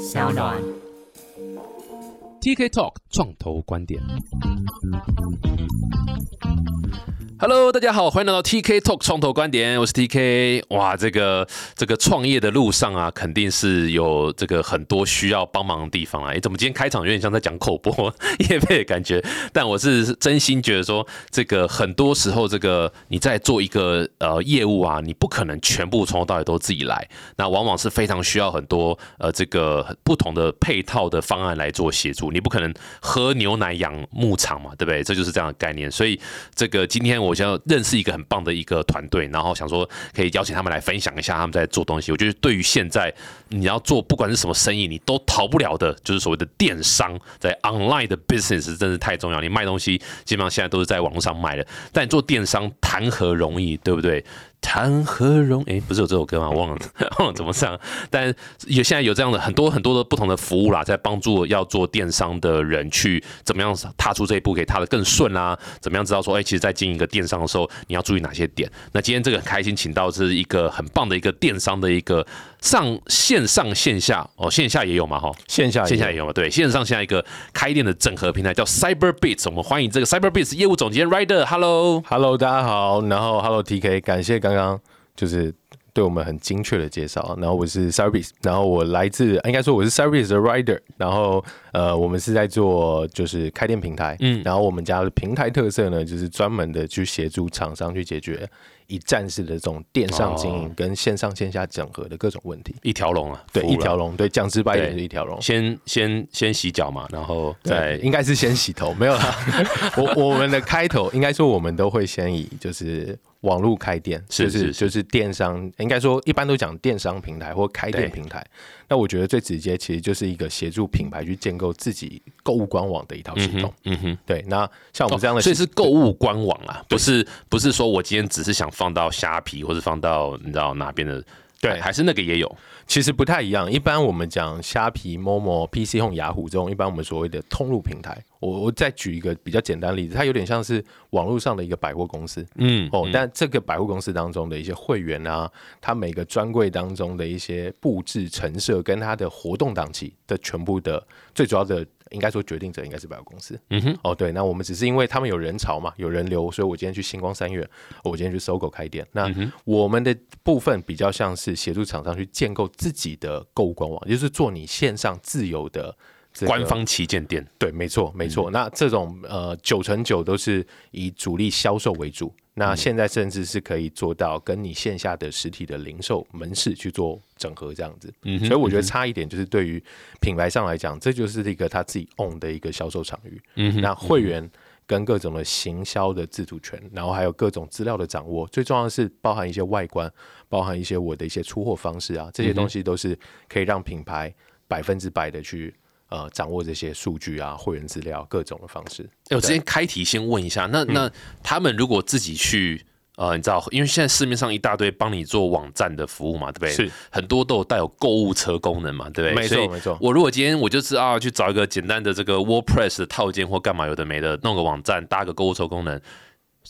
小暖。TK Talk 创投观点。Hello，大家好，欢迎来到 TK Talk 创投观点，我是 TK。哇，这个这个创业的路上啊，肯定是有这个很多需要帮忙的地方啊。诶，怎么今天开场有点像在讲口播 业配的感觉？但我是真心觉得说，这个很多时候，这个你在做一个呃业务啊，你不可能全部从头到尾都自己来，那往往是非常需要很多呃这个不同的配套的方案来做协助。你不可能喝牛奶养牧场嘛，对不对？这就是这样的概念。所以这个今天我想要认识一个很棒的一个团队，然后想说可以邀请他们来分享一下他们在做东西。我觉得对于现在你要做不管是什么生意，你都逃不了的，就是所谓的电商，在 online 的 business 真是太重要。你卖东西基本上现在都是在网络上卖的，但你做电商谈何容易，对不对？谈何容易？不是有这首歌吗？忘了 忘了怎么唱。但有现在有这样的很多很多的不同的服务啦，在帮助要做电商的人去怎么样踏出这一步，可以踏得更顺啦。怎么样知道说，哎、其实，在经营一个电商的时候，你要注意哪些点？那今天这个很开心，请到是一个很棒的一个电商的一个上线上线下哦，线下也有嘛哈，线下线下也有嘛，对，线上现在一个开店的整合平台叫 CyberBits，我们欢迎这个 CyberBits 业务总监 Rider，Hello。Hello，大家好，然后 Hello TK，感谢刚刚就是对我们很精确的介绍。然后我是 Service，然后我来自应该说我是 Service 的 Rider，然后呃我们是在做就是开店平台，嗯，然后我们家的平台特色呢就是专门的去协助厂商去解决一站式的这种电商经营跟线上线下整合的各种问题。一条龙啊，对，一条龙，对，讲直白一点是一条龙。先先先洗脚嘛，然后再，应该是先洗头，没有啦。我我们的开头应该说我们都会先以就是网络开店，就是是是就是电商，应该说一般都讲电商平台或开店平台。那我觉得最直接其实就是一个协助品牌去建构自己购物官网的一套系统。嗯哼，对，那像我们这样的系，所以是购物官网啊，不是不是说我今天只是想放到虾皮或者放到你知道哪边的，对还是那个也有，其实不太一样。一般我们讲虾皮、Momo、PC Home、雅虎这种，一般我们所谓的通路平台。我我再举一个比较简单的例子，它有点像是网络上的一个百货公司。嗯，哦，但这个百货公司当中的一些会员啊，它每个专柜当中的一些布置陈设，跟它的活动档期的全部的最主要的，应该说决定者应该是百货公司。嗯哼，哦，对，那我们只是因为他们有人潮嘛，有人流，所以我今天去星光三月，我今天去搜狗开店。那我们的部分比较像是协助厂商去建构自己的购物官网，也就是做你线上自由的。这个官方旗舰店，对，没错，没错。那这种呃九成九都是以主力销售为主。那现在甚至是可以做到跟你线下的实体的零售门市去做整合这样子。嗯所以我觉得差一点就是对于品牌上来讲，这就是一个他自己 own 的一个销售场域。嗯那会员。跟各种的行销的自主权，然后还有各种资料的掌握，最重要的是包含一些外观，包含一些我的一些出货方式啊，这些东西都是可以让品牌百分之百的去呃掌握这些数据啊、会员资料各种的方式。哎，我之前开题先问一下，嗯那那他们如果自己去。呃，你知道，因为现在市面上一大堆帮你做网站的服务嘛，对不对？是很多都有带有购物车功能嘛，对不对？没错没错我如果今天我就是啊，去找一个简单的这个 WordPress 的套件或干嘛有的没的，弄个网站搭个购物车功能，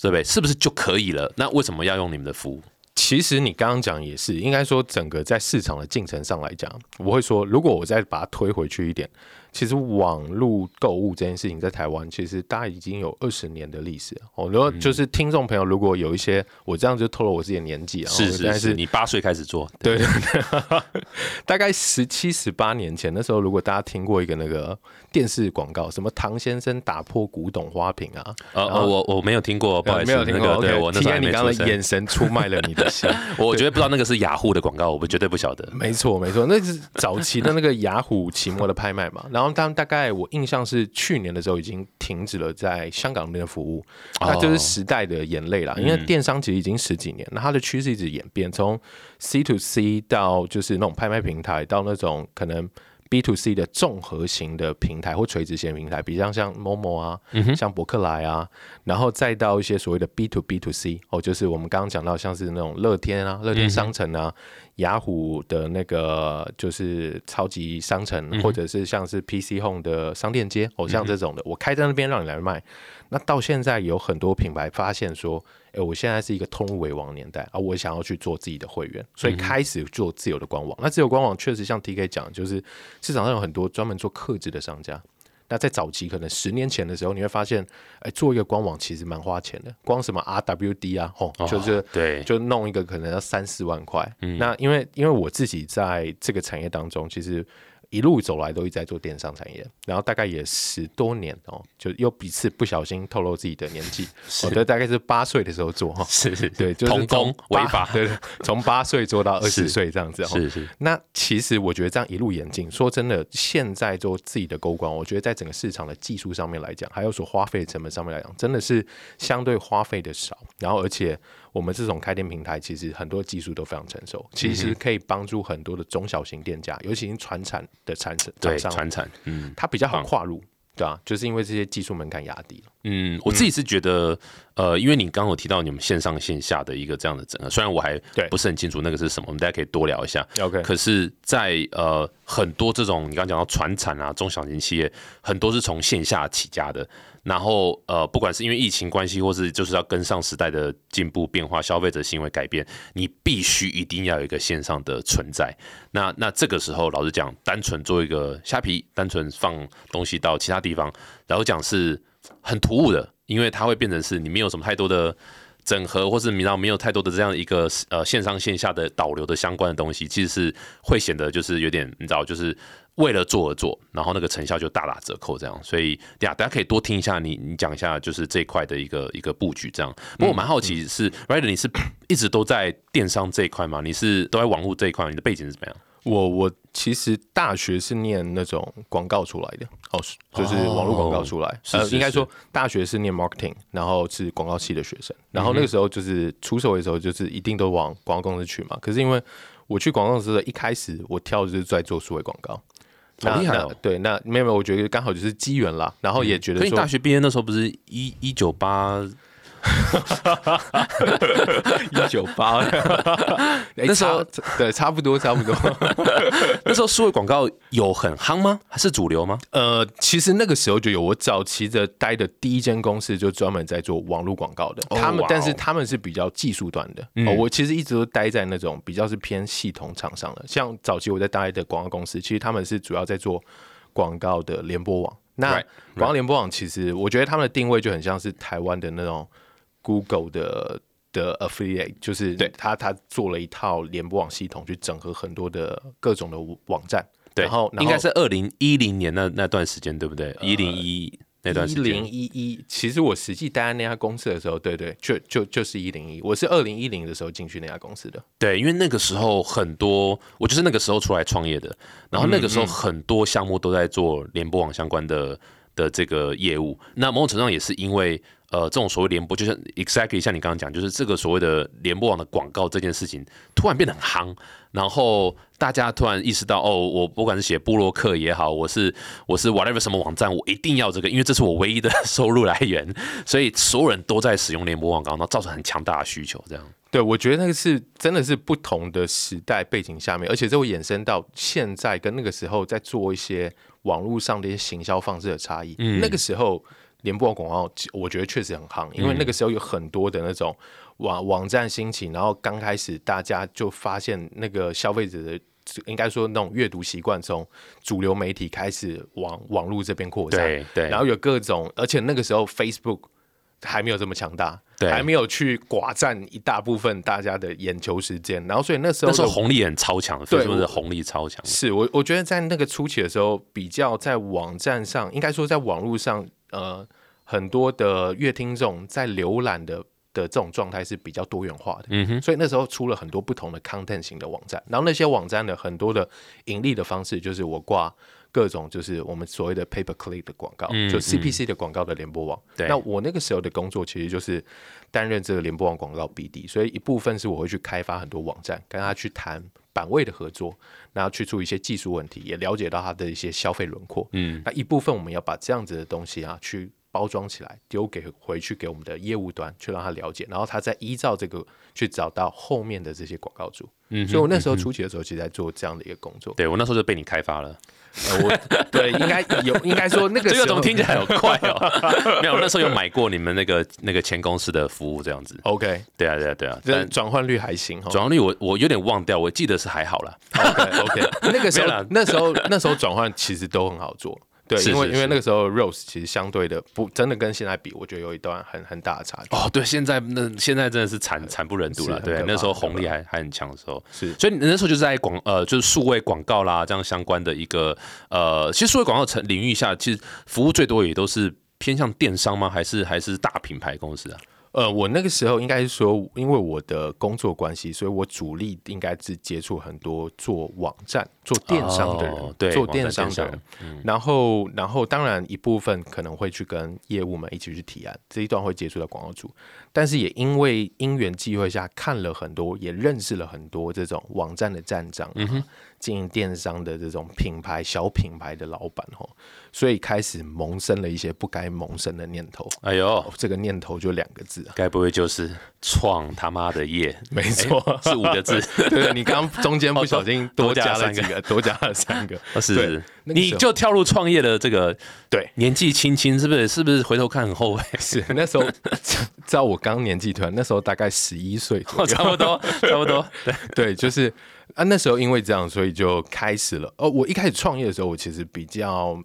对不对？是不是就可以了？那为什么要用你们的服务？其实你刚刚讲也是，应该说整个在市场的进程上来讲，我会说，如果我再把它推回去一点，其实网络购物这件事情在台湾，其实大概已经有二十年的历史了。哦，如果就是听众朋友，如果有一些，我这样就透露我自己的年纪啊，是是是，你八岁开始做，对对对，大概十七十八年前，那时候如果大家听过一个那个电视广告，什么唐先生打破古董花瓶啊，呃呃，我我没有听过，不好意思，没有听过那个对我那时候还体验你刚刚眼神出卖了你的心。我绝对不知道那个是雅虎的广告，我们绝对不晓得。没错，没错，那是早期的那个雅虎期末的拍卖嘛。然后他们大概我印象是去年的时候已经停止了在香港那边的服务，那就是时代的眼泪啦。因为电商其实已经十几年，那它的趋势一直演变，从 C to C 到就是那种拍卖平台，到那种可能 B to C 的综合型的平台或垂直型平台，比如像 Momo 啊，像博客来啊，然后再到一些所谓的 B to B to C 哦，就是我们刚刚讲到像是那种乐天啊、乐天商城啊、雅虎的那个就是超级商城，或者是像是 PC Home 的商店街，哦，像这种的，我开在那边让你来卖。那到现在有很多品牌发现说，哎，我现在是一个通路为王年代啊，我想要去做自己的会员，所以开始做自由的官网。那自由官网确实像 TK 讲，就是市场上有很多专门做克制的商家。那在早期可能十年前的时候，你会发现，哎，做一个官网其实蛮花钱的，光什么 RWD 啊，吼，就是对，就弄一个可能要三四万块。那因为因为我自己在这个产业当中，其实。一路走来都一直在做电商产业，然后大概也十多年哦，就又彼此不小心透露自己的年纪，我觉得大概是八岁的时候做哈，是是，对，就是童工违法，对 对，从八岁做到二十岁这样子哈，是是。那其实我觉得这样一路演进，说真的，现在做自己的勾关，我觉得在整个市场的技术上面来讲，还有所花费成本上面来讲，真的是相对花费的少，然后而且。我们这种开店平台，其实很多技术都非常成熟，其实可以帮助很多的中小型店家，尤其是传产的产产对商，传产，嗯，它比较好跨入，对啊，就是因为这些技术门槛压低了。嗯，我自己是觉得，呃，因为你刚刚有提到你们线上线下的一个这样的整合，虽然我还不是很清楚那个是什么，我们大家可以多聊一下。OK，可是，在呃很多这种你刚刚讲到传产啊，中小型企业，很多是从线下起家的。然后呃，不管是因为疫情关系，或是就是要跟上时代的进步变化，消费者行为改变，你必须一定要有一个线上的存在。那那这个时候，老实讲，单纯做一个虾皮，单纯放东西到其他地方，然后讲是很突兀的，因为它会变成是你没有什么太多的。整合或是你知道没有太多的这样一个呃线上线下的导流的相关的东西，其实是会显得就是有点你知道就是为了做而做，然后那个成效就大打折扣这样。所以呀，大家可以多听一下你你讲一下就是这一块的一个一个布局这样。不过我蛮好奇是 Rider 你是一直都在电商这一块吗？你是都在网络这一块？你的背景是怎么样？我我其实大学是念那种广告出来的哦，就是网络广告出来。呃，应该说大学是念 marketing，然后是广告系的学生。然后那个时候就是出社会的时候，就是一定都往广告公司去嘛。可是因为我去广告公司的一开始，我跳的就是在做数位广告，好厉害。对，那没有没有，我觉得刚好就是机缘啦。然后也觉得，所以大学毕业那时候不是一一九八。一九八，那时候对，差不多差不多。那时候数位广告有很夯吗？还是主流吗？呃，其实那个时候就有。我早期的待的第一间公司就专门在做网络广告的，他们但是他们是比较技术端的。我其实一直都待在那种比较是偏系统厂商的，像早期我在待的广告公司，其实他们是主要在做广告的联播网。那广告联播网其实我觉得他们的定位就很像是台湾的那种。Google 的的 affiliate 就是对他他做了一套联播网系统去整合很多的各种的网站，对然后应该是二零一零年那那段时间对不对？一零一那段时间，一零一一，其实我实际待在那家公司的时候，对对，就就就是一零一，我是二零一零的时候进去那家公司的。对，因为那个时候很多，我就是那个时候出来创业的，然后那个时候很多项目都在做联播网相关的的这个业务，那某种程度上也是因为。呃，这种所谓联播，就像 exactly 像你刚刚讲，就是这个所谓的联播网的广告这件事情，突然变得很夯，然后大家突然意识到，哦，我不管是写布洛克也好，我是我是 whatever 什么网站，我一定要这个，因为这是我唯一的 收入来源，所以所有人都在使用联播广告，然后造成很强大的需求，这样。对，我觉得那个是真的是不同的时代背景下面，而且这会衍生到现在跟那个时候在做一些网络上的一些行销方式的差异。嗯，那个时候。联播广告，我觉得确实很夯，因为那个时候有很多的那种网网站兴起，然后刚开始大家就发现那个消费者的应该说那种阅读习惯从，主流媒体开始往网络这边扩展，对对，然后有各种，而且那个时候 Facebook 还没有这么强大，对，还没有去寡占一大部分大家的眼球时间，然后所以那时候那时候红利很超强，Facebook 的红利超强，是我我觉得在那个初期的时候，比较在网站上，应该说在网络上。呃，很多的乐听众在浏览的的这种状态是比较多元化的，嗯哼，所以那时候出了很多不同的 content 型的网站，然后那些网站的很多的盈利的方式就是我挂各种就是我们所谓的 pay per click 的广告，就 CPC 的广告的联播网。那我那个时候的工作其实就是担任这个联播网广告 BD，所以一部分是我会去开发很多网站，跟他去谈。版位的合作，然后去出一些技术问题，也了解到他的一些消费轮廓。嗯，那一部分我们要把这样子的东西啊，去包装起来，丢给回去给我们的业务端去让他了解，然后他再依照这个去找到后面的这些广告主。嗯，所以我那时候初期的时候，其实在做这样的一个工作。对我那时候就被你开发了。呃我 对应该有应该说那个这个怎么时候听起来好快哦？没有，那时候有买过你们那个那个前公司的服务这样子。OK，对啊，对啊，对啊。这但转换率还行哈。转换率我我有点忘掉，我记得是还好啦。OK OK，那个时候那时候那时候转换其实都很好做。对，因为是是是因为那个时候 Rose 其实相对的不真的跟现在比，我觉得有一段很很大的差距。哦，对，现在那现在真的是惨惨不忍睹了。对，那时候红利还还很强的时候，是所以你那时候就是在广呃，就是数位广告啦这样相关的一个呃，其实数位广告层领域下，其实服务最多也都是偏向电商吗？还是还是大品牌公司啊？呃，我那个时候应该是说，因为我的工作关系，所以我主力应该是接触很多做网站、做电商的人，哦对做电商的电人。然后，然后当然一部分可能会去跟业务们一起去提案，这一段会接触到广告主，但是也因为因缘际会下看了很多，也认识了很多这种网站的站长、啊，经营电商的这种品牌小品牌的老板哦，所以开始萌生了一些不该萌生的念头。哎呦哦，，这个念头就两个字啊，该不会就是创他妈的业？没错，是五个字。对 对，你刚刚中间不小心多 多加了三个几个，多加了三个。哦是你就跳入创业的这个对，年纪轻轻，是不是？是不是回头看很后悔？是那时候，知道我刚年纪团，那时候大概十一岁左哦，差不多，差不多。对，对，就是啊，那时候因为这样，所以就开始了。哦，我一开始创业的时候，我其实比较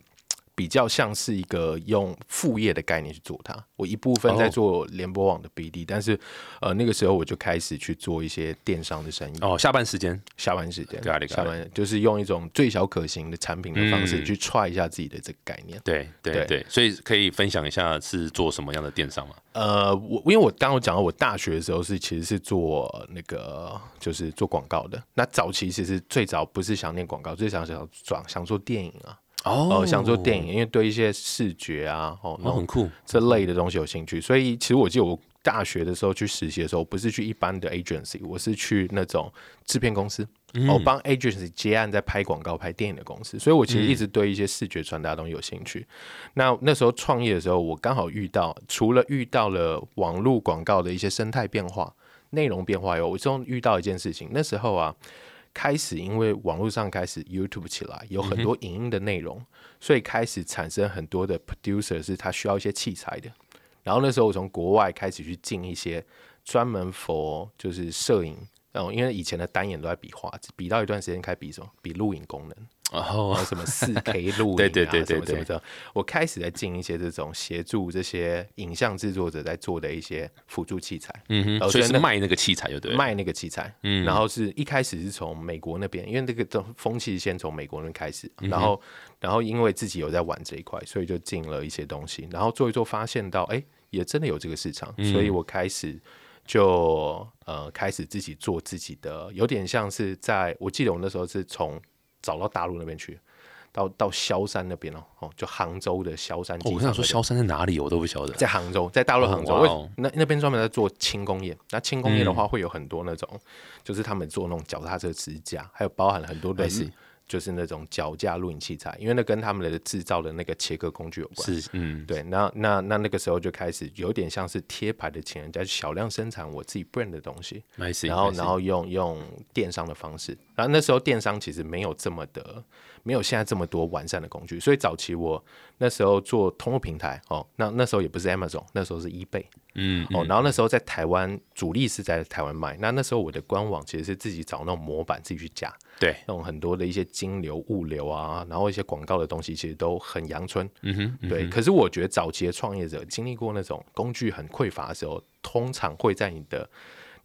比较像是一个用副业的概念去做它。我一部分在哦做联播网的 BD，、但是呃那个时候我就开始去做一些电商的生意。哦，下班时间，下班时间下班就是用一种最小可行的产品的方式嗯去踹一下自己的这个概念。对对对对，所以可以分享一下是做什么样的电商吗？呃，我因为我刚刚有讲到，我大学的时候是其实是做那个就是做广告的。那早期其实最早不是想念广告，最想想转想做电影啊，哦哦、想做电影，因为对一些视觉啊，哦，那哦，很酷。这类的东西有兴趣，所以其实我记得我大学的时候去实习的时候，不是去一般的 agency，我是去那种制片公司，嗯我帮 agency 接案在拍广告、拍电影的公司，所以我其实一直对一些视觉传达的东西有兴趣。那那时候创业的时候，我刚好遇到，除了遇到了网络广告的一些生态变化、内容变化以后，我终于遇到一件事情，那时候啊。开始，因为网络上开始 YouTube 起来，有很多影音的内容，所以开始产生很多的 producer 是他需要一些器材的。然后那时候我从国外开始去进一些专门 for 就是摄影，然后因为以前的单眼都在比画质，比到一段时间开始比什么？比录影功能。然哦，后什么四 K 录影、啊，对对对对对。的，我开始在进一些这种协助这些影像制作者在做的一些辅助器材，嗯哼，所以是卖那个器材，就对。卖那个器材，嗯。然后是一开始是从美国那边，因为那个风风气先从美国那边开始，嗯然后然后因为自己有在玩这一块，所以就进了一些东西，然后做一做发现到，哎，也真的有这个市场，嗯。所以我开始就呃开始自己做自己的，有点像是在我记得我那时候是从找到大陆那边去。到到萧山那边哦，哦，就杭州的萧山。我想说萧山在哪里，我都不晓得。在杭州，在大陆杭州，哦哦那那边专门在做轻工业。那轻工业的话，会有很多那种，就是他们做那种脚踏车支架，还有包含了很多类似就是那种脚架录影器材，因为那跟他们的制造的那个切割工具有关。是，嗯，对，那那那那个时候就开始有点像是贴牌的请人家小量生产我自己 brand 的东西。See，然后然后用用电商的方式，然后那时候电商其实没有这么的，没有现在这么多完善的工具，所以早期我那时候做通路平台哦，那那时候也不是 Amazon，那时候是 eBay 嗯，哦，然后那时候在台湾主力是在台湾卖，那那时候我的官网其实是自己找那种模板自己去加，对，那种很多的一些金流、物流啊，然后一些广告的东西，其实都很阳春。嗯哼，嗯。对，可是我觉得早期的创业者经历过那种工具很匮乏的时候，通常会在你的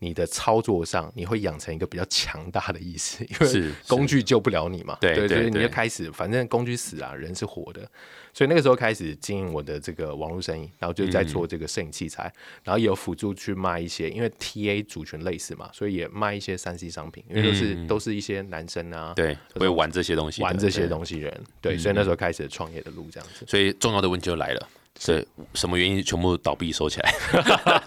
你的操作上，你会养成一个比较强大的意识，因为工具救不了你嘛。对对所以你就开始，反正工具死啊，人是活的。所以那个时候开始经营我的这个网络生意，然后就在做这个摄影器材，然后也有辅助去卖一些，因为 TA 族群类似嘛，所以也卖一些三 C 商品，因为都是、都是一些男生啊，对，会玩这些东西，玩这些。东西人，对，所以那时候开始创业的路这样子。所以重要的问题就来了，对，什么原因全部倒闭收起来？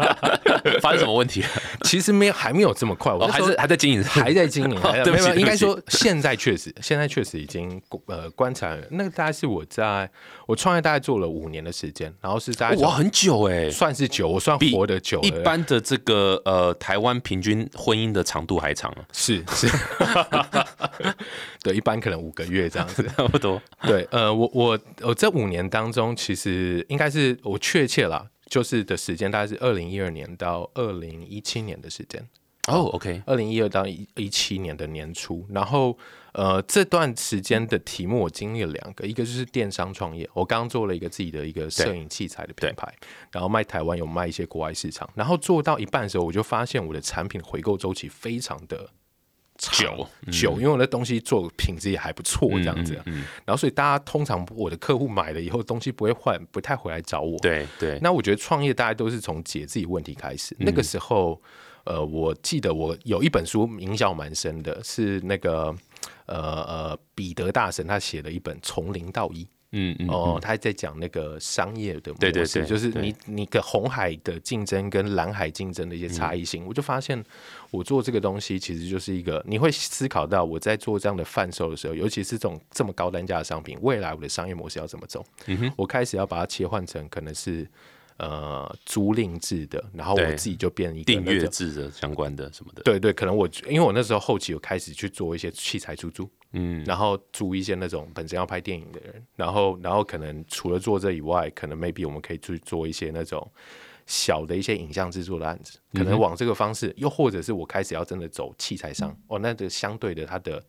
发生什么问题？其实没有，还没有这么快。我还是还在经营，还在经营。对不起，应该说现在确实，现在确实已经呃观察。那个大概是我在我创业大概做了五年的时间，然后是在哇很久哎，算是久，我算活得久。一般的这个呃台湾平均婚姻的长度还长啊，是是，对，一般可能五个月这样子差不多。对，呃，我我我这五年当中，其实应该是我确切了。就是的时间大概是二零一二年到二零一七年的时间哦，OK，二零一二到一一七年的年初，然后呃这段时间的题目我经历了两个，一个就是电商创业，我刚做了一个自己的一个摄影器材的品牌，然后卖台湾有卖一些国外市场，然后做到一半的时候，我就发现我的产品回购周期非常的。久久，因为我的东西做品质也还不错，这样子。然后，所以大家通常我的客户买了以后，东西不会换，不太回来找我。对对。那我觉得创业大家都是从解自己问题开始。那个时候，呃，我记得我有一本书影响蛮深的，是那个呃呃彼得大神他写的一本《从零到一》。嗯嗯哦，他在讲那个商业的模式，就是你你跟红海的竞争跟蓝海竞争的一些差异性，我就发现我做这个东西其实就是一个，你会思考到我在做这样的贩售的时候，尤其是这种这么高单价的商品，未来我的商业模式要怎么走？嗯哼，我开始要把它切换成可能是。呃，租赁制的，然后我自己就变一个订阅制的相关的什么的。对对，可能我因为我那时候后期有开始去做一些器材出租，嗯，然后租一些那种本身要拍电影的人，然后然后可能除了做这以外，可能 maybe 我们可以去做一些那种小的一些影像制作的案子，可能往这个方式，又或者是我开始要真的走器材商，哦，那个相对的它的。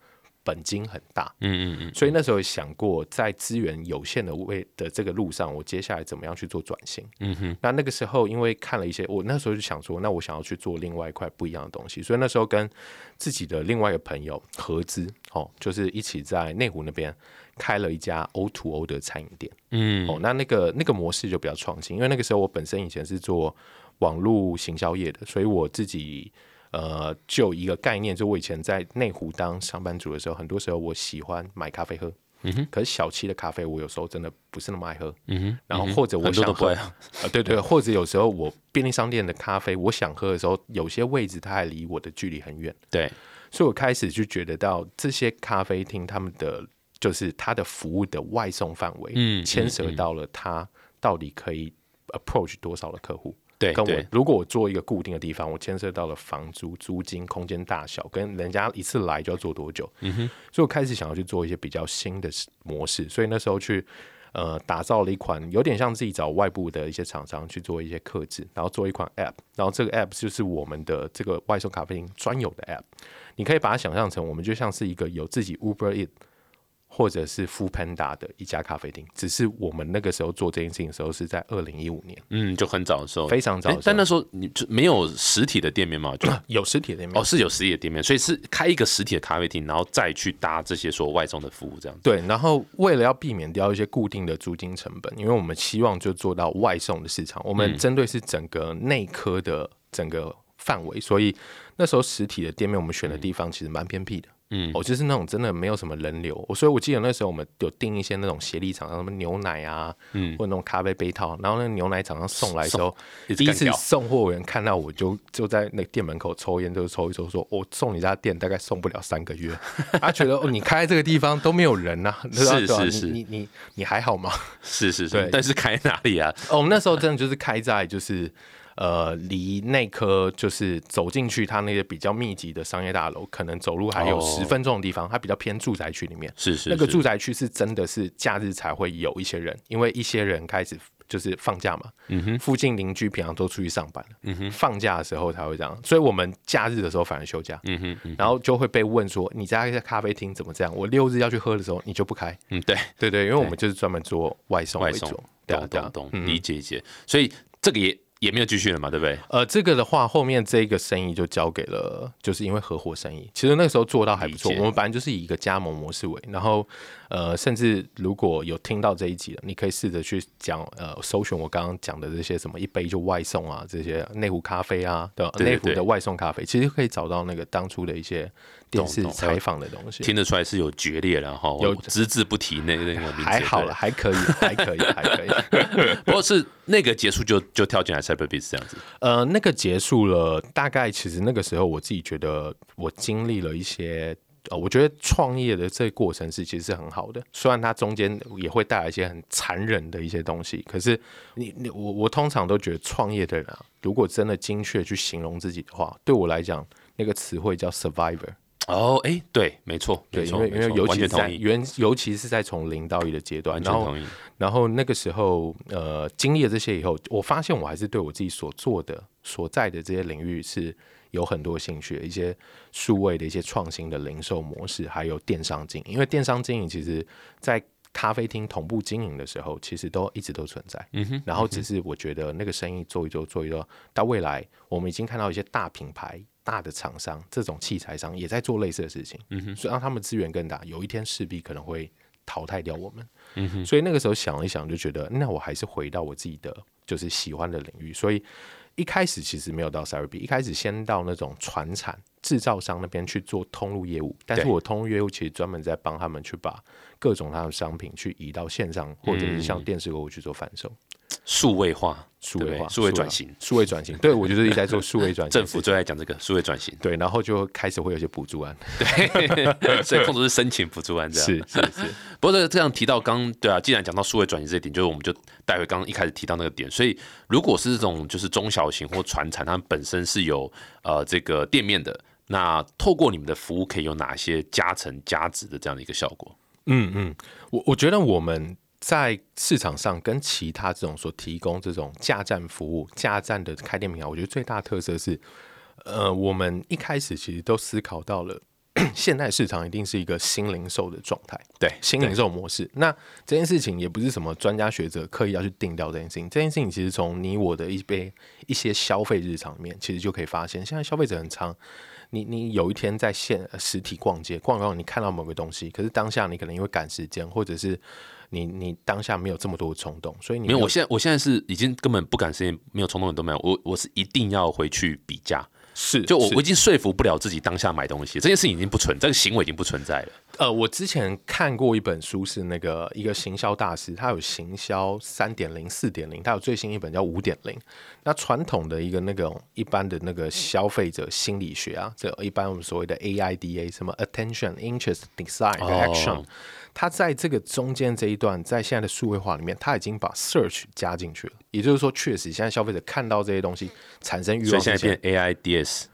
本金很大，嗯嗯嗯，所以那时候想过，在资源有限的位的这个路上，我接下来怎么样去做转型？嗯哼，那那个时候因为看了一些，我那时候就想说，那我想要去做另外一块不一样的东西，所以那时候跟自己的另外一个朋友合资，哦，就是一起在内湖那边开了一家 O to O 的餐饮店，嗯，哦，那那个那个模式就比较创新，因为那个时候我本身以前是做网络行销业的，所以我自己。呃，就一个概念，就我以前在内湖当上班族的时候，很多时候我喜欢买咖啡喝，嗯哼。可是小七的咖啡，我有时候真的不是那么爱喝，嗯哼。然后或者我想喝，啊，对对，或者有时候我便利商店的咖啡，我想喝的时候，有些位置它还离我的距离很远，对。所以我开始就觉得到这些咖啡厅，他们的就是它的服务的外送范围，嗯，牵涉到了它到底可以 approach 多少的客户。对，跟我如果我做一个固定的地方，我牵涉到了房租、租金、空间大小，跟人家一次来就要做多久？嗯哼，所以我开始想要去做一些比较新的模式，所以那时候去呃打造了一款有点像自己找外部的一些厂商去做一些克制，然后做一款 App，然后这个 App 就是我们的这个外送咖啡厅专有的 App，你可以把它想象成我们就像是一个有自己 Uber Eat。或者是 Fu Panda 的一家咖啡厅，只是我们那个时候做这件事情的时候是在二零一五年，嗯，就很早的时候，非常早。但那时候你就没有实体的店面嘛？就 有实体的店面哦，是有实体的店面，所以是开一个实体的咖啡厅，然后再去搭这些所外送的服务，这样对。然后为了要避免掉一些固定的租金成本，因为我们希望就做到外送的市场，我们针对是整个内科的整个范围，所以那时候实体的店面我们选的地方其实蛮偏僻的。嗯，我就是那种真的没有什么人流，我所以我记得那时候我们有订一些那种协力厂商，什么牛奶啊，嗯，或者那种咖啡杯套，然后那个牛奶厂商送来的时候，第一次送货员看到我就就在那店门口抽烟，就抽一抽，说我送你家店大概送不了三个月，他觉得哦你开这个地方都没有人呐，是是是，你你你还好吗？是是是，但是开哪里啊？哦，我们那时候真的就是开在就是。呃，离内科就是走进去，它那些比较密集的商业大楼，可能走路还有十分钟的地方，它比较偏住宅区里面。是是，那个住宅区是真的是假日才会有一些人，因为一些人开始就是放假嘛。嗯哼，附近邻居平常都出去上班了。嗯哼，放假的时候才会这样，所以我们假日的时候反而休假。嗯哼，然后就会被问说，你家在咖啡厅怎么这样？我六日要去喝的时候，你就不开。嗯，对对对，因为我们就是专门做外送外送，懂懂懂，理解理解。所以这个也。也没有继续了嘛，对不对？呃，这个的话，后面这个生意就交给了，就是因为合伙生意。其实那个时候做到还不错。我们本来就是以一个加盟模式为，然后呃，甚至如果有听到这一集的，你可以试着去讲呃，搜寻我刚刚讲的这些什么一杯就外送啊，这些内湖咖啡啊的对内湖的外送咖啡，其实可以找到那个当初的一些电视懂懂采访的东西。听得出来是有决裂了哈，有只字不提那那个名字，还好了，还可以，还可以，还可以。不过是那个结束就就跳进来 Cyberbeats 这样子，呃，那个结束了，大概其实那个时候我自己觉得我经历了一些。呃，我觉得创业的这个过程是其实是很好的，虽然它中间也会带来一些很残忍的一些东西，可是你你我我通常都觉得创业的人啊，如果真的精确去形容自己的话，对我来讲，那个词汇叫 survivor。哦，哎，对，没错，没对，因，为因为尤其是在原尤其是在从零到一的阶段，然后然后那个时候，呃，经历了这些以后，我发现我还是对我自己所做的、所在的这些领域是有很多兴趣的，一些数位的一些创新的零售模式，还有电商经营。因为电商经营其实，在咖啡厅同步经营的时候，其实都一直都存在。嗯哼，然后只是我觉得那个生意做一做做一做，到未来我们已经看到一些大品牌、大的厂商，这种器材商也在做类似的事情，嗯哼，所以让他们资源更大，有一天势必可能会淘汰掉我们，嗯哼，所以那个时候想了一想，就觉得那我还是回到我自己的就是喜欢的领域，所以一开始其实没有到 a r b 一开始先到那种船产制造商那边去做通路业务，但是我通路业务其实专门在帮他们去把各种他的商品去移到线上，或者是像电视购物去做贩售。数位化，数位化、对数位转型，数位转型，对我就是一直在做数位转型。政府最爱讲这个数位转型，对，然后就开始会有一些补助案，对 所以控制是申请补助案这样。是是是，不过这这样提到刚对啊，既然讲到数位转型这一点，就是我们就带回刚刚一开始提到那个点。所以如果是这种就是中小型或传产，他们本身是有呃这个店面的，那透过你们的服务可以有哪些加成加值的这样的一个效果？嗯嗯，我我觉得我们在市场上跟其他这种所提供这种架站服务、架站的开店平台，我觉得最大特色是，呃，我们一开始其实都思考到了。现代市场一定是一个新零售的状态，对新零售模式。那这件事情也不是什么专家学者刻意要去定掉这件事情，这件事情其实从你我的一杯一些消费日常里面，其实就可以发现，现在消费者很常，你你有一天在现呃实体逛街逛逛，你看到某个东西，可是当下你可能因为赶时间，或者是你你当下没有这么多的冲动，所以你没有，我现在我现在是已经根本不敢实现，没有冲动的都没有，我我是一定要回去比价。是是就我我已经说服不了自己当下买东西，这件事情已经不存，这个行为已经不存在了。呃，我之前看过一本书，是那个一个行销大师，他有行销三点零、四点零，他有最新一本叫五点零。那传统的一个那种一般的那个消费者心理学啊，这一般我们所谓的 AIDA，什么 attention、interest、desire、action，、哦它在这个中间这一段，在现在的数位化里面，它已经把 search 加进去了。也就是说，确实现在消费者看到这些东西产生欲望所以现在变 AIDS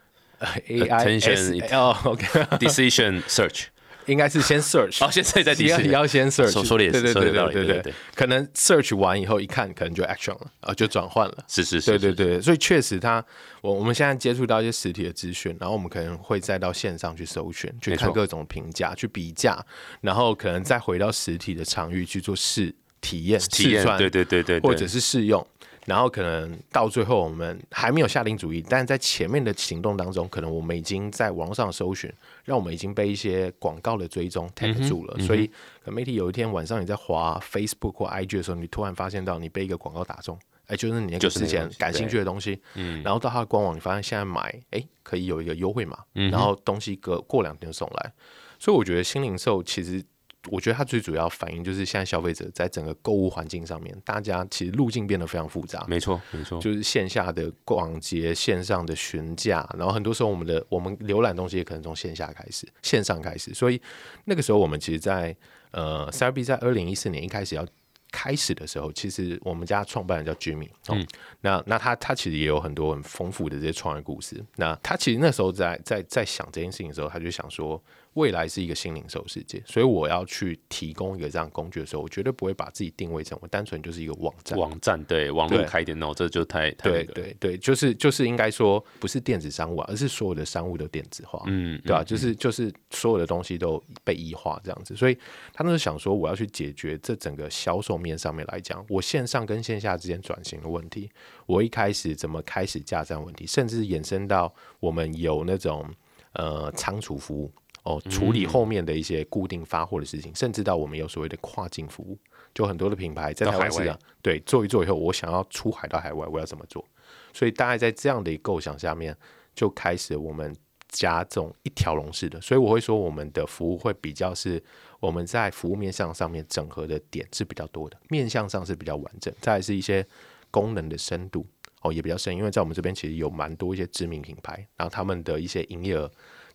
AI attention- S- 哦，OK，decision search。应该是先 search，哦，现在在第四要要先 search，说说的也是对对对对对理对对对。可能 search 完以后一看，可能就 action 了啊，就转换了。是是是，是对对对，所以确实它，我我们现在接触到一些实体的资讯，然后我们可能会再到线上去搜寻，去看各种评价，去比价，然后可能再回到实体的场域去做试体验、试穿，对对对对，对。或者是试用。然后可能到最后我们还没有下定主意，但是在前面的行动当中，可能我们已经在网络上搜寻，让我们已经被一些广告的追踪嗯 tag 住了。所以，可能媒体有一天晚上你在滑 Facebook 或 IG 的时候，你突然发现到你被一个广告打中，哎，就是你那个之前感兴趣的东西，嗯，然后到它的官网，你发现现在买，哎，可以有一个优惠码，然后东西隔过两天送来。所以我觉得新零售其实。我觉得它最主要反映就是现在消费者在整个购物环境上面，大家其实路径变得非常复杂。没错没错，就是线下的逛街、线上的询价，然后很多时候我们的我们浏览东西也可能从线下开始、线上开始，所以那个时候我们其实在，呃 c r b 在二零一四年一开始要开始的时候，其实我们家创办人叫 Jimmy，哦，那那他他其实也有很多很丰富的这些创业故事。那他其实那时候在在在想这件事情的时候，他就想说，未来是一个新零售世界，所以我要去提供一个这样工具的时候，我绝对不会把自己定位成我单纯就是一个网站。网站对网络开店那这就太太对对对，就是就是应该说不是电子商务啊，而是所有的商务都电子化，嗯对吧、就是就是所有的东西都被异化这样子，所以他那时候想说，我要去解决这整个销售面上面来讲，我线上跟线下之间转型的问题，我一开始怎么开始架站问题，甚至延伸到我们有那种呃仓储服务。哦哦，处理后面的一些固定发货的事情，甚至到我们有所谓的跨境服务，就很多的品牌在台湾市场对做一做以后，我想要出海到海外，我要怎么做？所以大概在这样的一个构想下面，就开始我们加这种一条龙式的，所以我会说我们的服务会比较是我们在服务面向上面整合的点是比较多的，面向上是比较完整，再是一些功能的深度哦也比较深，因为在我们这边其实有蛮多一些知名品牌，然后他们的一些营业额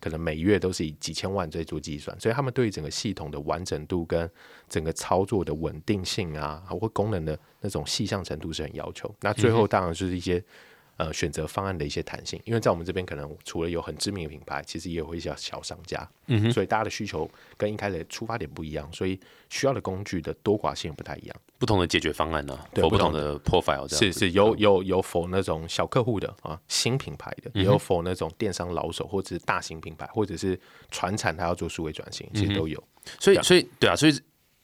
可能每月都是以几千万在做计算，所以他们对于整个系统的完整度跟整个操作的稳定性啊，或功能的那种细项程度是很要求。那最后当然就是一些。呃，选择方案的一些弹性，因为在我们这边可能除了有很知名的品牌，其实也有一些小商家，嗯哼，所以大家的需求跟一开始出发点不一样，所以需要的工具的多寡性不太一样，不同的解决方案呢，对，不同的 profile，是是有有有否那种小客户的啊，新品牌的，也有否那种电商老手或者是大型品牌，或者是传产他要做数位转型，其实都有，所以所以对啊，所以。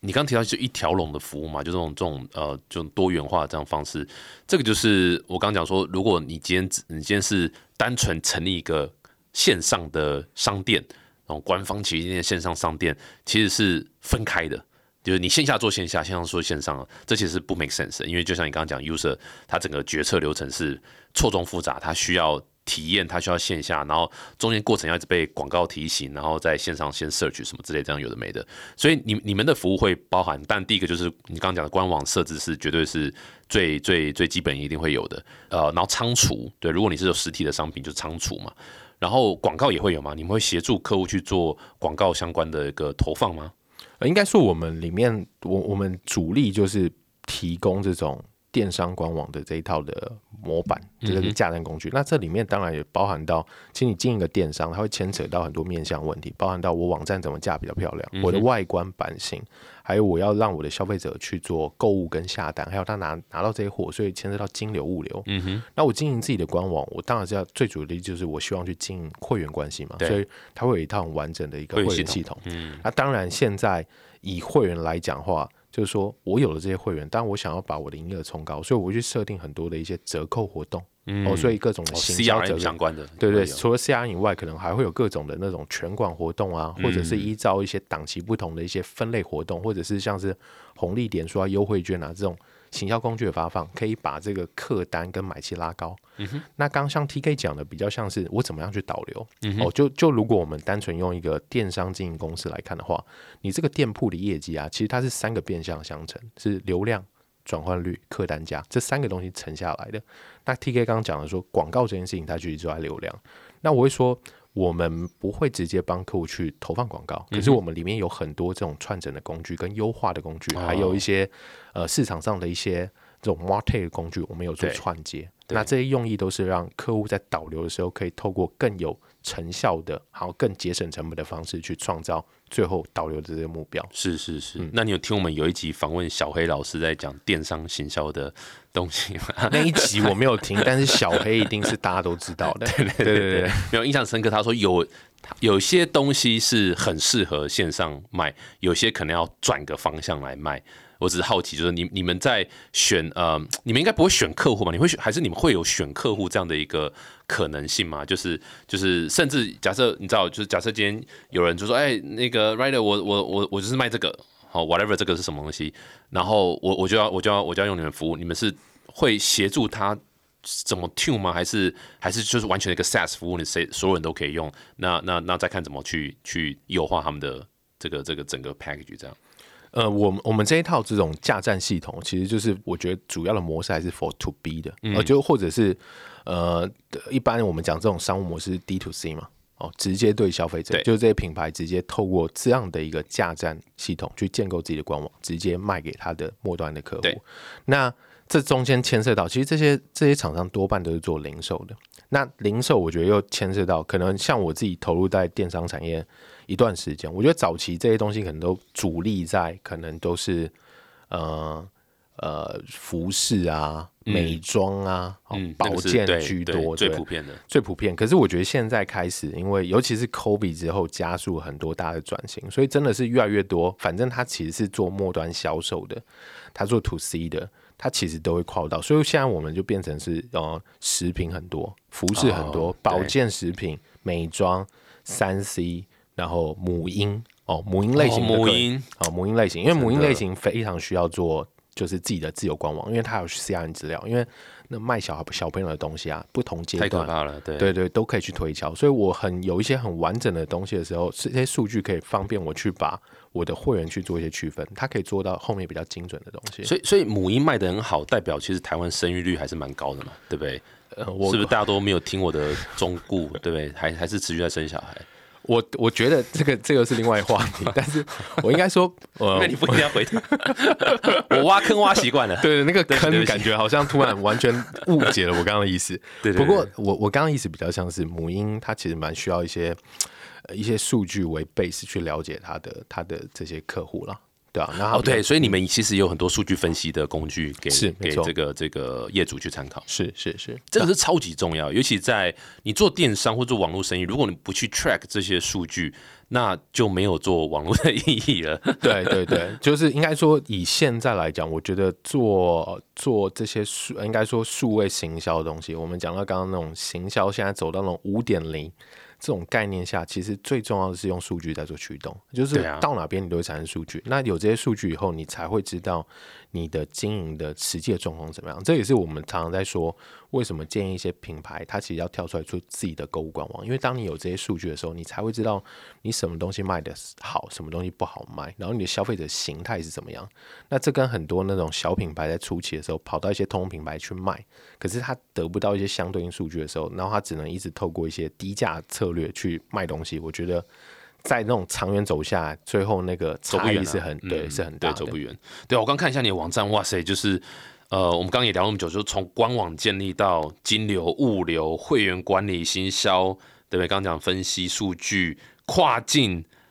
你刚提到就一条龙的服务嘛，就这种这种呃，这种多元化这样方式，这个就是我刚讲说，如果你今天你今天是单纯成立一个线上的商店，然后官方旗舰店线上商店，其实是分开的，就是你线下做线下，线上做线上，这其实不 make sense，因为就像你刚刚讲，user 他整个决策流程是错综复杂，他需要。体验它需要线下，然后中间过程要一直被广告提醒，然后在线上先 search 什么之类，这样有的没的。所以你你们的服务会包含，但第一个就是你刚刚讲的官网设置是绝对是最最最基本一定会有的。呃，然后仓储，对，如果你是有实体的商品，就仓储嘛。然后广告也会有吗？你们会协助客户去做广告相关的一个投放吗？呃，应该说我们里面，我我们主力就是提供这种。电商官网的这一套的模板，这个是架站工具。那这里面当然也包含到，其实你经营一个电商，它会牵扯到很多面向问题，包含到我网站怎么架比较漂亮，我的外观版型，还有我要让我的消费者去做购物跟下单，还有他拿拿到这些货，所以牵涉到金流物流。嗯哼。那我经营自己的官网，我当然是要最主力就是我希望去经营会员关系嘛，所以它会有一套很完整的一个会员系统。嗯。那当然，现在以会员来讲话。就是说，我有了这些会员，但我想要把我的营业额冲高，所以我去设定很多的一些折扣活动，哦，所以各种的行销折相关的，对对，除了 C R 以外，可能还会有各种的那种全馆活动啊，或者是依照一些档期不同的一些分类活动，或者是像是红利点数啊、优惠券啊这种。行销工具的发放可以把这个客单跟买气拉高。嗯哼，那刚像 T K 讲的，比较像是我怎么样去导流。嗯哦，就就如果我们单纯用一个电商经营公司来看的话，你这个店铺的业绩啊，其实它是三个变相相乘，是流量、转换率、客单价这三个东西乘下来的。那 T K 刚刚讲的说广告这件事情，它其实就在流量。那我会说。我们不会直接帮客户去投放广告，可是我们里面有很多这种串整的工具跟优化的工具，还有一些呃市场上的一些这种 market 工具，我们有做串接。那这些用意都是让客户在导流的时候，可以透过更有成效的，还有更节省成本的方式去创造最后导流的这个目标。是是是。那你有听我们有一集访问小黑老师在讲电商行销的东西吗？那一集我没有听，但是小黑一定是大家都知道的。对对对对，没有印象深刻。他说有有些东西是很适合线上卖，有些可能要转个方向来卖。我只是好奇，就是你你们在选呃，你们应该不会选客户吧？你会选还是你们会有选客户这样的一个可能性吗？就是就是，甚至假设你知道，就是假设今天有人就说，哎，那个 Rider，我我我我就是卖这个，好，whatever 这个是什么东西，然后我我就要我就要我就要用你们服务，你们是会协助他怎么 tune 吗？还是还是就是完全一个 SaaS 服务，你谁所有人都可以用？那那那再看怎么去去优化他们的这个这个整个 package 这样。呃，我们我们这一套这种架站系统，其实就是我觉得主要的模式还是 for to B 的，呃，就或者是呃，一般我们讲这种商务模式 D to C 嘛，哦，直接对消费者，就是这些品牌直接透过这样的一个架站系统去建构自己的官网，直接卖给他的末端的客户。那这中间牵涉到，其实这些这些厂商多半都是做零售的。那零售我觉得又牵涉到，可能像我自己投入在电商产业。一段时间，我觉得早期这些东西可能都主力在，可能都是呃呃服饰啊、美妆啊、保健居多，最普遍的，最普遍。可是我觉得现在开始，因为尤其是 COVID 之后，加速很多大的转型，所以真的是越来越多。反正他其实是做末端销售的，他做 To C 的，他其实都会跨到。所以现在我们就变成是呃食品很多，服饰很多，保健食品、美妆、三 C。然后母婴哦，母婴类型的母婴哦，母婴类型，因为母婴类型非常需要做就是自己的自由官网，因为它有 CRM 资料，因为那卖小孩小朋友的东西啊，不同阶太可段。怕了，对对对，都可以去推敲，所以我很有一些很完整的东西的时候，这些数据可以方便我去把我的会员去做一些区分，它可以做到后面比较精准的东西。所以所以母婴卖的很好，代表其实台湾生育率还是蛮高的嘛，对不对？呃，我是不是大家都没有听我的忠告，对不对？还还是持续在生小孩？我我觉得这个这个是另外一话题，但是我应该说，呃 那，你不一定要回答，我挖坑挖习惯了。对那个对不起坑感觉好像突然完全误解了我刚刚的意思。对对不过我我刚刚意思比较像是母婴，它其实蛮需要一些呃一些数据为 base 去了解它的它的这些客户了，对啊，然后哦，对，所以你们其实有很多数据分析的工具给是给这个这个业主去参考，是是是，这个是超级重要，尤其在你做电商或做网络生意，如果你不去 track 这些数据，那就没有做网络的意义了。对对对，就是应该说以现在来讲，我觉得做做这些数，应该说数位行销的东西，我们讲到刚刚那种行销，现在走到那种五点零这种概念下，其实最重要的是用数据在做驱动，就是到哪边你都会产生数据。那有这些数据以后，你才会知道你的经营的实际的状况怎么样。这也是我们常常在说，为什么建议一些品牌，它其实要跳出来做自己的购物官网，因为当你有这些数据的时候，你才会知道你什么东西卖的好，什么东西不好卖，然后你的消费者形态是怎么样。那这跟很多那种小品牌在初期的时候跑到一些通用品牌去卖，可是他得不到一些相对应数据的时候，然后他只能一直透过一些低价策略去卖东西。我觉得在那种长远走下来，最后那个差走不远是很、对，嗯是很大对，走不。远。对，我刚看一下你的网站，哇塞，就是呃，我们刚刚也聊那么久，就是从官网建立到金流、物流、会员管理、行销，对不对？刚刚讲分析数据、跨境，那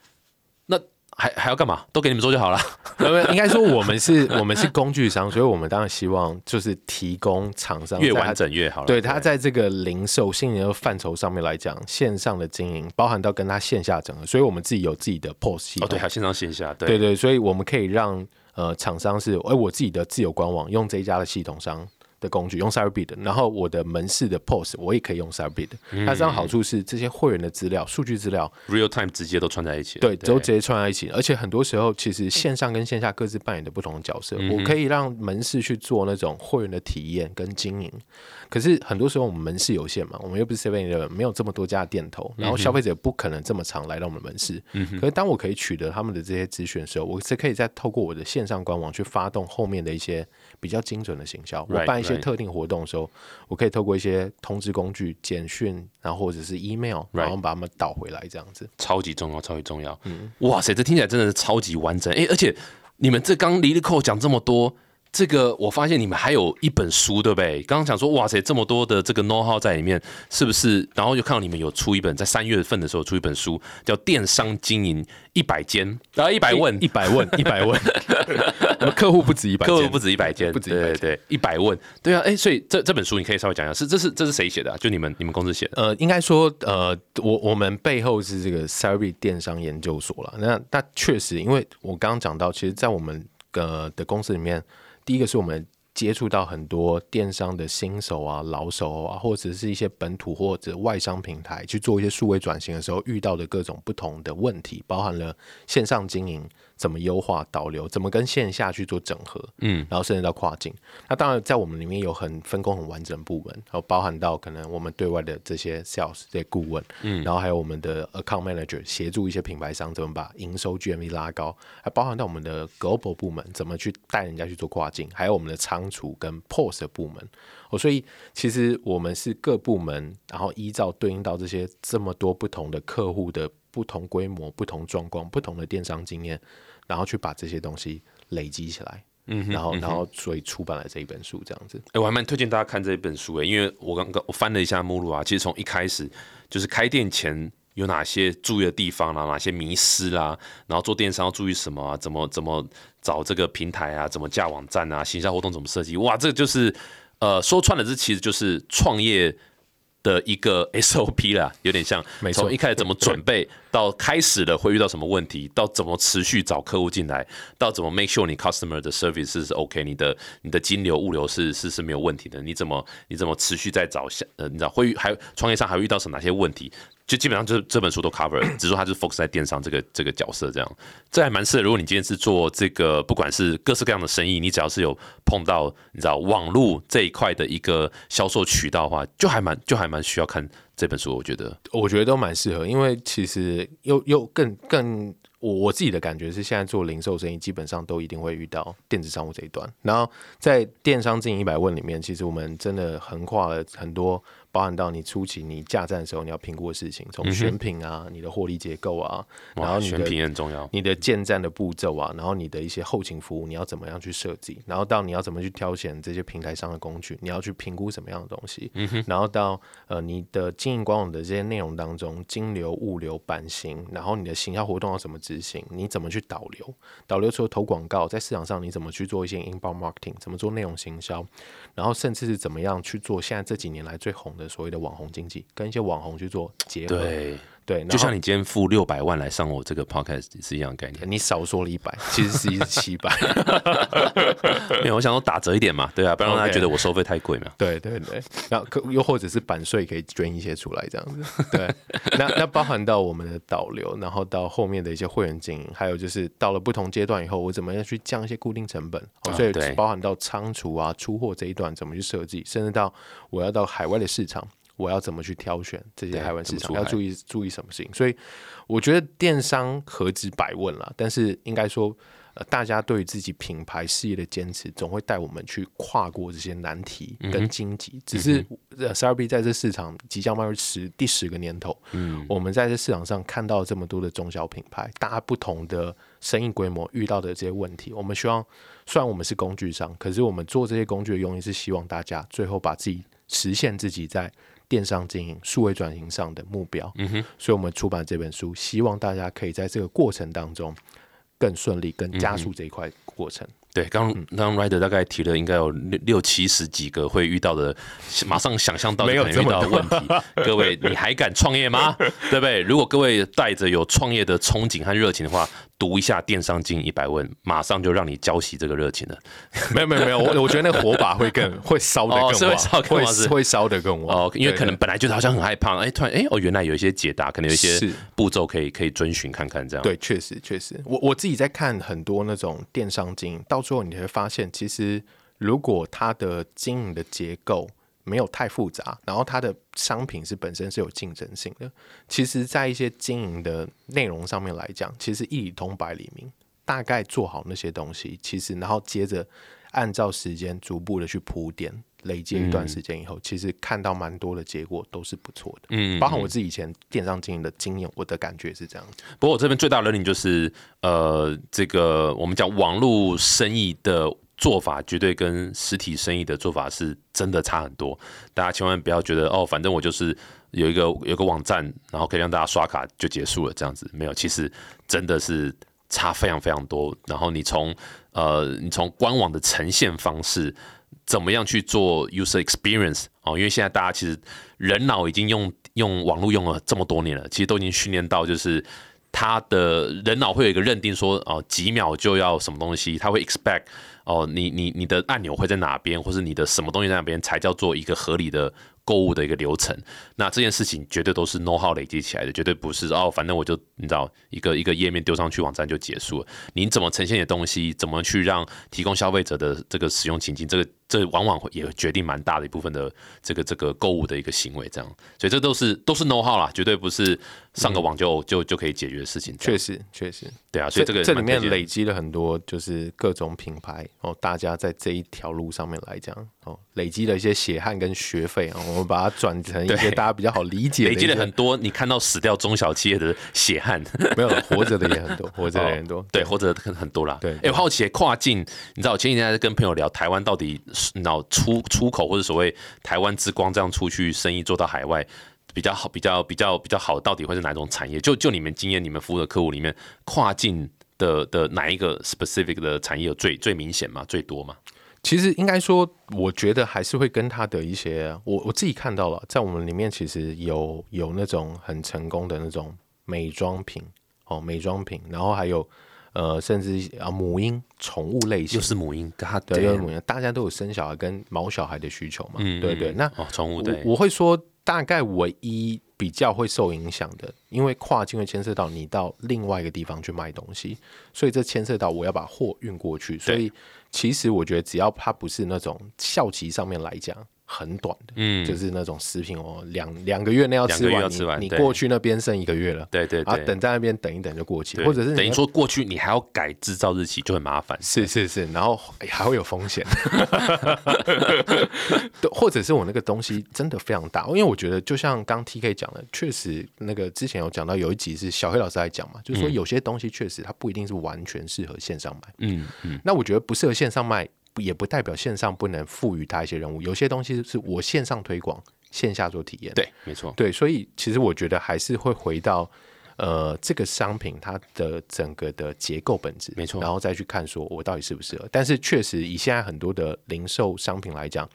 还还要干嘛？都给你们做就好了。呃，应该说我们是 我们是工具商，所以我们当然希望就是提供厂商越完整越好了。对他在这个零售、新零售范畴上面来讲，线上的经营包含到跟他线下整合，所以我们自己有自己的 POS 系统。哦，对，还有线上线下，对对对，所以我们可以让呃厂商是，哎、我自己的自有官网用这一家的系统商的工具，用 Cyberbit，然后我的门市的 POS 我也可以用 Cyberbit。它这样好处是这些会员的资料、数据资料，real time 直接都串在一起了。对，都直接串在一起。而且很多时候，其实线上跟线下各自扮演的不同的角色。我可以让门市去做那种会员的体验跟经营，可是很多时候我们门市有限嘛，我们又不是 Seven Eleven，没有这么多家店头，然后消费者不可能这么常来到我们门市。可是当我可以取得他们的这些资讯的时候，我是可以再透过我的线上官网去发动后面的一些比较精准的行销。我办一些.特定活动的时候，我可以透过一些通知工具、简讯，然后或者是 email，然后把他们导回来这样子。超级重要，超级重要。哇塞，这听起来真的是超级完整。哎、而且你们这刚离了扣讲这么多，这个我发现你们还有一本书，对不对？刚刚讲说，哇塞，这么多的这个 know how 在里面，是不是？然后就看到你们有出一本，在三月份的时候出一本书，叫《电商经营一百间》，然后一百问一百问，一百问，我们 客户不止一百，客户不止一百间，不止100对对对，一百问，对啊，哎、所以这这本书你可以稍微讲一下，是这是这是谁写的、啊？就你们你们公司写的？呃，应该说，呃，我我们背后是这个 s a r i 电商研究所了。那那确实，因为我刚刚讲到，其实，在我们呃的公司里面，第一个是我们接触到很多电商的新手啊、老手啊，或者是一些本土或者外商平台去做一些数位转型的时候遇到的各种不同的问题，包含了线上经营怎么优化导流，怎么跟线下去做整合，嗯，然后甚至到跨境。那当然，在我们里面有很分工很完整部门，然后包含到可能我们对外的这些 sales 这些顾问，嗯，然后还有我们的 account manager 协助一些品牌商怎么把营收 GMV 拉高，还包含到我们的 global 部门怎么去带人家去做跨境，还有我们的仓储跟 POS 的部门。哦，所以其实我们是各部门，然后依照对应到这些这么多不同的客户的不同规模、不同状况、不同的电商经验，然后去把这些东西累积起来。嗯哼然后，然后所以出版了这一本书，这样子。哎、我还蛮推荐大家看这一本书诶，因为我刚刚我翻了一下目录啊，其实从一开始就是开店前有哪些注意的地方啦，哪些迷失啦，然后做电商要注意什么啊，怎么怎么找这个平台啊，怎么架网站啊，行销活动怎么设计，哇，这个就是呃说穿了，这其实就是创业的一个 SOP 啦，有点像没错从一开始怎么准备，到开始了会遇到什么问题，到怎么持续找客户进来，到怎么 make sure 你 customer 的 service 是 OK，你的你的金流物流是是是没有问题的，你怎么你怎么持续在找下呃，你知道会遇还创业上还会遇到什么哪些问题？就基本上就是这本书都 cover，只是说它是 focus 在电商这个这个角色这样，这还蛮适合。如果你今天是做这个，不管是各式各样的生意，你只要是有碰到你知道网络这一块的一个销售渠道的话，就还蛮就还蛮需要看这本书。我觉得，我觉得都蛮适合，因为其实又又更更我我自己的感觉是，现在做零售生意基本上都一定会遇到电子商务这一段。然后在电商经营一百问里面，其实我们真的横跨了很多，包含到你初期你架站的时候你要评估的事情，从选品啊、你的获利结构啊，然后你的选品也很重要。你的建站的步骤啊，然后你的一些后勤服务，你要怎么样去设计，然后到你要怎么去挑选这些平台上的工具，你要去评估什么样的东西，然后到呃你的经营官网的这些内容当中，金流、物流、版型，然后你的行销活动要怎么执行，你怎么去导流，导流除了投广告，在市场上你怎么去做一些 inbound marketing，怎么做内容行销，然后甚至是怎么样去做现在这几年来最红的所谓的网红经济，跟一些网红去做结合，对，就像你今天付六百万来上我这个 podcast 是一样的概念。你少说了一百，其实实际是七百。没有，我想说打折一点嘛，对啊，不然让大家觉得我收费太贵嘛。对对对，那可又或者是版税可以捐一些出来这样子，对，那那包含到我们的导流，然后到后面的一些会员经营，还有就是到了不同阶段以后，我怎么样去降一些固定成本，哦、所以对包含到仓储啊、出货这一段怎么去设计，甚至到我要到海外的市场。我要怎么去挑选这些对海外市场？要注意注意什么事情？所以我觉得电商何止百问了，但是应该说，呃，大家对于自己品牌事业的坚持，总会带我们去跨过这些难题跟荆棘。只是呃 s r b 在这市场即将迈入十第十个年头，嗯，我们在这市场上看到这么多的中小品牌，大家不同的生意规模遇到的这些问题，我们希望，虽然我们是工具商，可是我们做这些工具的用意是希望大家最后把自己实现自己在电商经营、数位转型上的目标。嗯哼，所以我们出版这本书，希望大家可以在这个过程当中更顺利、更加速这一块过程。对，刚刚 Rider 大概提了应该有六六七十几个会遇到的，马上想象到没有可能遇到的问题。各位，你还敢创业吗？对不对？如果各位带着有创业的憧憬和热情的话，读一下《电商经营一百问》，马上就让你浇熄这个热情了。没有没有没有，我我觉得那个火把会更会烧的更旺，哦是会烧更旺会会烧的更旺哦，因为可能本来就是好像很害怕，哎，突然哎哦，原来有一些解答，可能有一些步骤可以可以遵循看看这样。对，确实确实，我我自己在看很多那种电商经营，到最后你会发现，其实如果它的经营的结构没有太复杂，然后它的商品是本身是有竞争性的，其实在一些经营的内容上面来讲，其实一理通百里明，大概做好那些东西，其实然后接着按照时间逐步的去铺垫。累积一段时间以后，其实看到蛮多的结果都是不错的，嗯包含我自己以前电商经营的经验，我的感觉是这样子。不过我这边最大的 learning 就是，呃，这个我们讲网络生意的做法，绝对跟实体生意的做法是真的差很多。大家千万不要觉得哦，反正我就是有一个有一个网站，然后可以让大家刷卡就结束了这样子，没有，其实真的是差非常非常多。然后你从呃，你从官网的呈现方式。怎么样去做 user experience 哦？因为现在大家其实人脑已经用用网络用了这么多年了，其实都已经训练到，就是他的人脑会有一个认定说，哦，几秒就要什么东西，他会 expect 哦，你你你的按钮会在哪边，或是你的什么东西在哪边，才叫做一个合理的购物的一个流程。那这件事情绝对都是 know how 累积起来的，绝对不是哦，反正我就你知道一个一个页面丢上去，网站就结束了。你怎么呈现你的东西，怎么去让提供消费者的这个使用情境，这个这往往会也决定蛮大的一部分的这个这个购物的一个行为，这样。所以这都是都是 know how 啦，绝对不是上个网就、就就可以解决的事情。确实，确实，对啊，所以这个这里面累积了很多，就是各种品牌哦，大家在这一条路上面来讲哦，累积了一些血汗跟学费啊、我们把它转成一些大家比较好理解的累积了很多你看到死掉中小企业的血汗。没有活着的也很多，活着的也很多，对，活着很很多啦。对哎、我好奇跨境，你知道，我前几天还在跟朋友聊，台湾到底你知道出出口或者所谓台湾之光这样出去生意做到海外比较好，比较比较比较好，到底会是哪种产业？就就你们经验，你们服务的客户里面，跨境的的哪一个 specific 的产业最最明显嘛，最多嘛？其实应该说，我觉得还是会跟他的一些，我我自己看到了，在我们里面其实有有那种很成功的那种美妆品哦，美妆品，然后还有呃，甚至啊母婴宠物类型。又，是母婴，他对，又是母婴，大家都有生小孩跟毛小孩的需求嘛，嗯对对。那哦，宠物对，我我会说，大概唯一比较会受影响的，因为跨境会牵涉到你到另外一个地方去卖东西，所以这牵涉到我要把货运过去，所以其实我觉得只要它不是那种校旗上面来讲很短的，嗯，就是那种食品哦，两两个月内要吃完，吃完你你过去那边剩一个月了，对对啊，等在那边等一等就过期，对或者是等于说过去你还要改制造日期，就很麻烦。是是是，然后哎还会有风险，对，或者是我那个东西真的非常大，因为我觉得就像刚 T K 讲的，确实那个之前有讲到有一集是小黑老师在讲嘛，就是说有些东西确实它不一定是完全适合线上卖，嗯嗯，那我觉得不适合线上卖，也不代表线上不能赋予它一些任务，有些东西是我线上推广，线下做体验，对，没错，对，所以其实我觉得还是会回到呃这个商品它的整个的结构本质，没错然后再去看说我到底适不适合。但是确实以现在很多的零售商品来讲，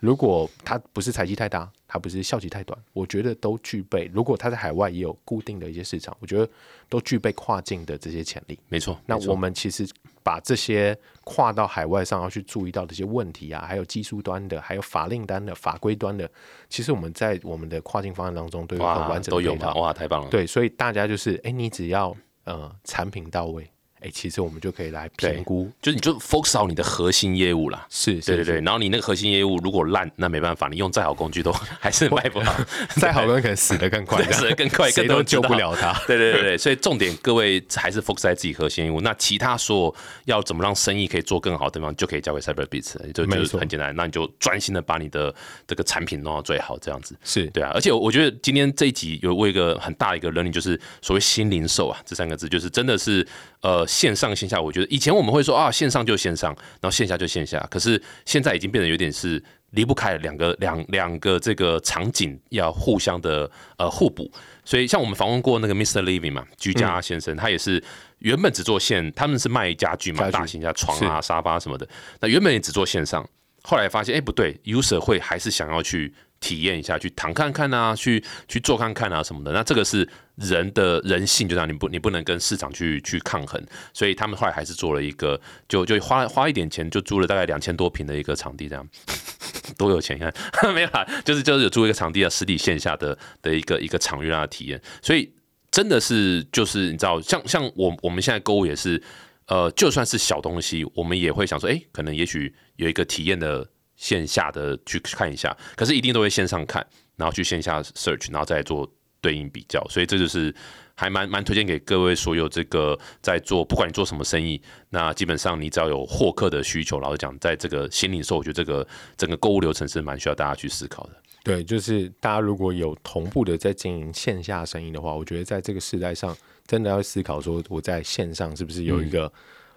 如果它不是财气太大，它不是效期太短，我觉得都具备。如果它在海外也有固定的一些市场，我觉得都具备跨境的这些潜力。没错。那我们其实把这些跨到海外上要去注意到的一些问题啊，还有技术端的，还有法令端的、法规端的，其实我们在我们的跨境方案当中都有很完整都有嘛，的配套。哇，太棒了。对，所以大家就是，哎、你只要呃产品到位，哎、其实我们就可以来评估。就是你就 focus 好你的核心业务啦。是，对对对，然后你那个核心业务如果烂，那没办法，你用再好工具都 还是卖不好，再好的人可能死得更快，死得更快 谁都救不了他。对对对对，所以重点各位还是 focus 在自己核心业务，那其他所有要怎么让生意可以做更好的地方，就可以交给 CyberBeats，就就是很简单，那你就专心的把你的这个产品弄到最好，这样子。是对啊，而且我我觉得今天这一集有我有一个很大的一个 learning，就是所谓新零售啊这三个字，就是真的是呃线上线下。我觉得以前我们会说啊线上就线上，然后线下就线下，可是现在已经变得有点是离不开两个两两个这个场景要互相的呃互补。所以像我们访问过那个 Mr. Living 嘛，居家先生，他也是原本只做线，他们是卖家具嘛，具大型家床啊、沙发什么的，那原本也只做线上，后来发现，哎、不对，user 会还是想要去体验一下，去躺看看啊，去去做看看啊什么的。那这个是人的人性，就这样，你不你不能跟市场去去抗衡，所以他们后来还是做了一个，就就花花一点钱，就租了大概两千多平的一个场地，这样。多有钱，你看。没有啦，就是就是有租一个场地啊，实体线下的的一个一个场域让他体验，所以真的是就是你知道，像像我我们现在购物也是，呃，就算是小东西，我们也会想说，哎、可能也许有一个体验的线下的去看一下，可是一定都会线上看，然后去线下 search，然后再做对应比较，所以这就是还蛮蛮推荐给各位所有这个在做，不管你做什么生意，那基本上你只要有获客的需求，老实讲，在这个新零售，我觉得这个整个购物流程是蛮需要大家去思考的。对，就是大家如果有同步的在经营线下生意的话，我觉得在这个时代上，真的要思考说，我在线上是不是有一个、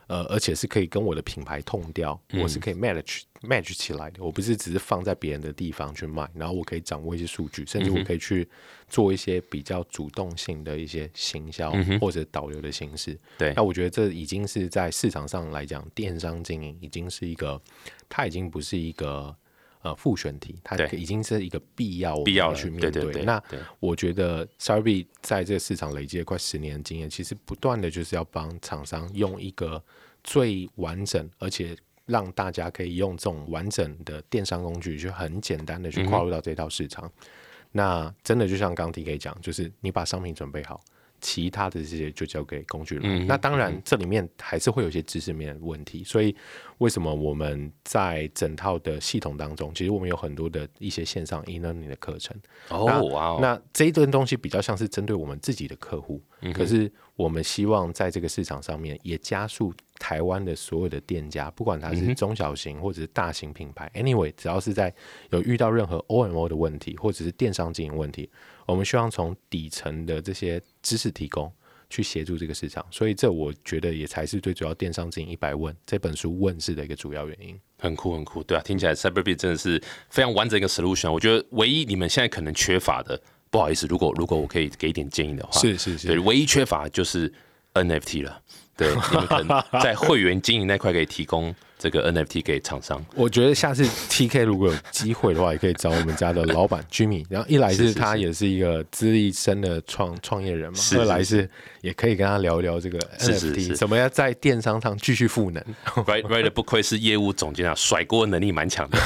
呃，而且是可以跟我的品牌痛调，我是可以 match match 起来的。我不是只是放在别人的地方去卖，然后我可以掌握一些数据，甚至我可以去做一些比较主动性的一些行销、或者导流的形式。对那我觉得这已经是在市场上来讲，电商经营已经是一个，它已经不是一个。呃，复选题，它已经是一个必要，必要去面对对对那我觉得 s a r b 在这个市场累积了快十年的经验，其实不断的就是要帮厂商用一个最完整，而且让大家可以用这种完整的电商工具，去很简单的去跨入到这套市场。那真的就像刚 T K 讲，就是你把商品准备好。其他的这些就交给工具人。那当然，这里面还是会有一些知识面的问题。所以，为什么我们在整套的系统当中，其实我们有很多的一些线上 e-learning 的课程。那哦，哇哦，那这一段东西比较像是针对我们自己的客户，嗯可是我们希望在这个市场上面也加速台湾的所有的店家，不管它嗯是中小型或者是大型品牌、a n y w a y 只要是在有遇到任何 OMO 的问题，或者是电商经营问题，我们希望从底层的这些知识提供。去协助这个市场，所以这我觉得也才是最主要电商经营一百问这本书问世的一个主要原因。很酷很酷，对啊，听起来 CyberBit 真的是非常完整一个 solution。我觉得唯一你们现在可能缺乏的，不好意思，如果如果我可以给一点建议的话，是是是对，唯一缺乏就是 NFT 了。对，你们可能在会员经营那块可以提供这个 NFT 给厂商。我觉得下次 TK 如果有机会的话，也可以找我们家的老板 Jimmy。然后一来是他也是一个资历深的创创业人嘛，二来是也可以跟他聊一聊这个 NFT 怎么样在电商上继续赋能。Right Right 不愧是业务总监啊，甩锅能力蛮强的。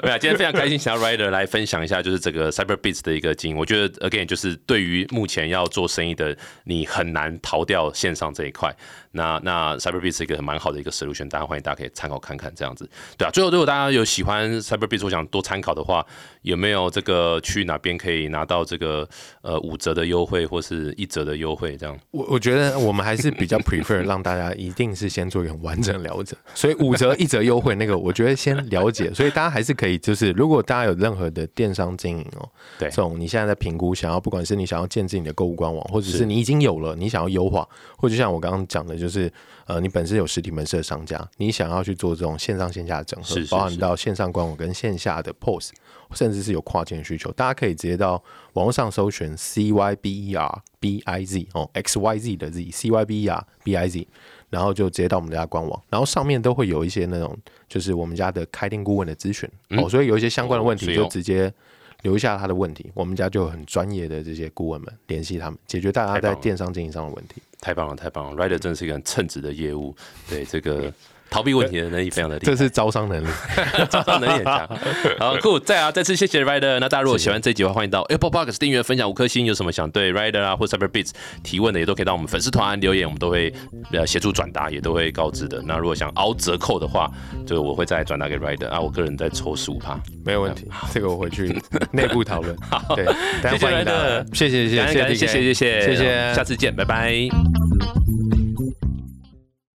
对啊，今天非常开心，想要 Rider 来分享一下，就是这个 CyberBeats 的一个经营。我觉得 Again 就是对于目前要做生意的你，很难逃掉线上这一块。那那 CyberBeats 是一个蛮好的一个 solution，大家欢迎大家可以参考看看这样子。对啊，最后如果大家有喜欢 CyberBeats，我想多参考的话，有没有这个去哪边可以拿到这个呃五折的优惠或是一折的优惠？这样，我我觉得我们还是比较 prefer 让大家一定是先做一个完整了解，所以五折一折优惠那个，我觉得先了解。所以大家还是可以，就是如果大家有任何的电商经营哦，对，这种你现在在评估，想要不管是你想要建置你的购物官网，或者是你已经有了，你想要优化，或者就像我刚刚讲的，就是呃，你本身有实体门市的商家，你想要去做这种线上线下的整合，包含到线上官网跟线下的 POS，甚至是有跨境的需求，大家可以直接到网络上搜寻 C Y B E R B I Z 哦，X Y Z 的 Z C Y B E R B I Z。然后就直接到我们家官网，然后上面都会有一些那种，就是我们家的开店顾问的咨询哦，所以有一些相关的问题就直接留下他的问题，我们家就很专业的这些顾问们联系他们，解决大家在电商经营上的问题。太棒了，太棒了，Rider 真的是一个很称职的业务，对这个。逃避问题的能力非常的厉害，这是招商能力，招商能力很强。好，Cool，再啊，再次谢谢 Rider。那大家如果喜欢这集的话，欢迎到 Apple Podcast 订阅、分享五颗星。有什么想对 Rider 啊或 CyberBeats 提问的，也都可以到我们粉丝团留言，我们都会呃协助转达，也都会告知的。那如果想凹折扣的话，就我会再转达给 Rider 啊，我个人再抽十五趴，没有问题。这个我回去 内部讨论。好，对，谢谢 Rider，谢谢谢谢谢谢谢谢谢谢，谢谢，下次见，拜拜。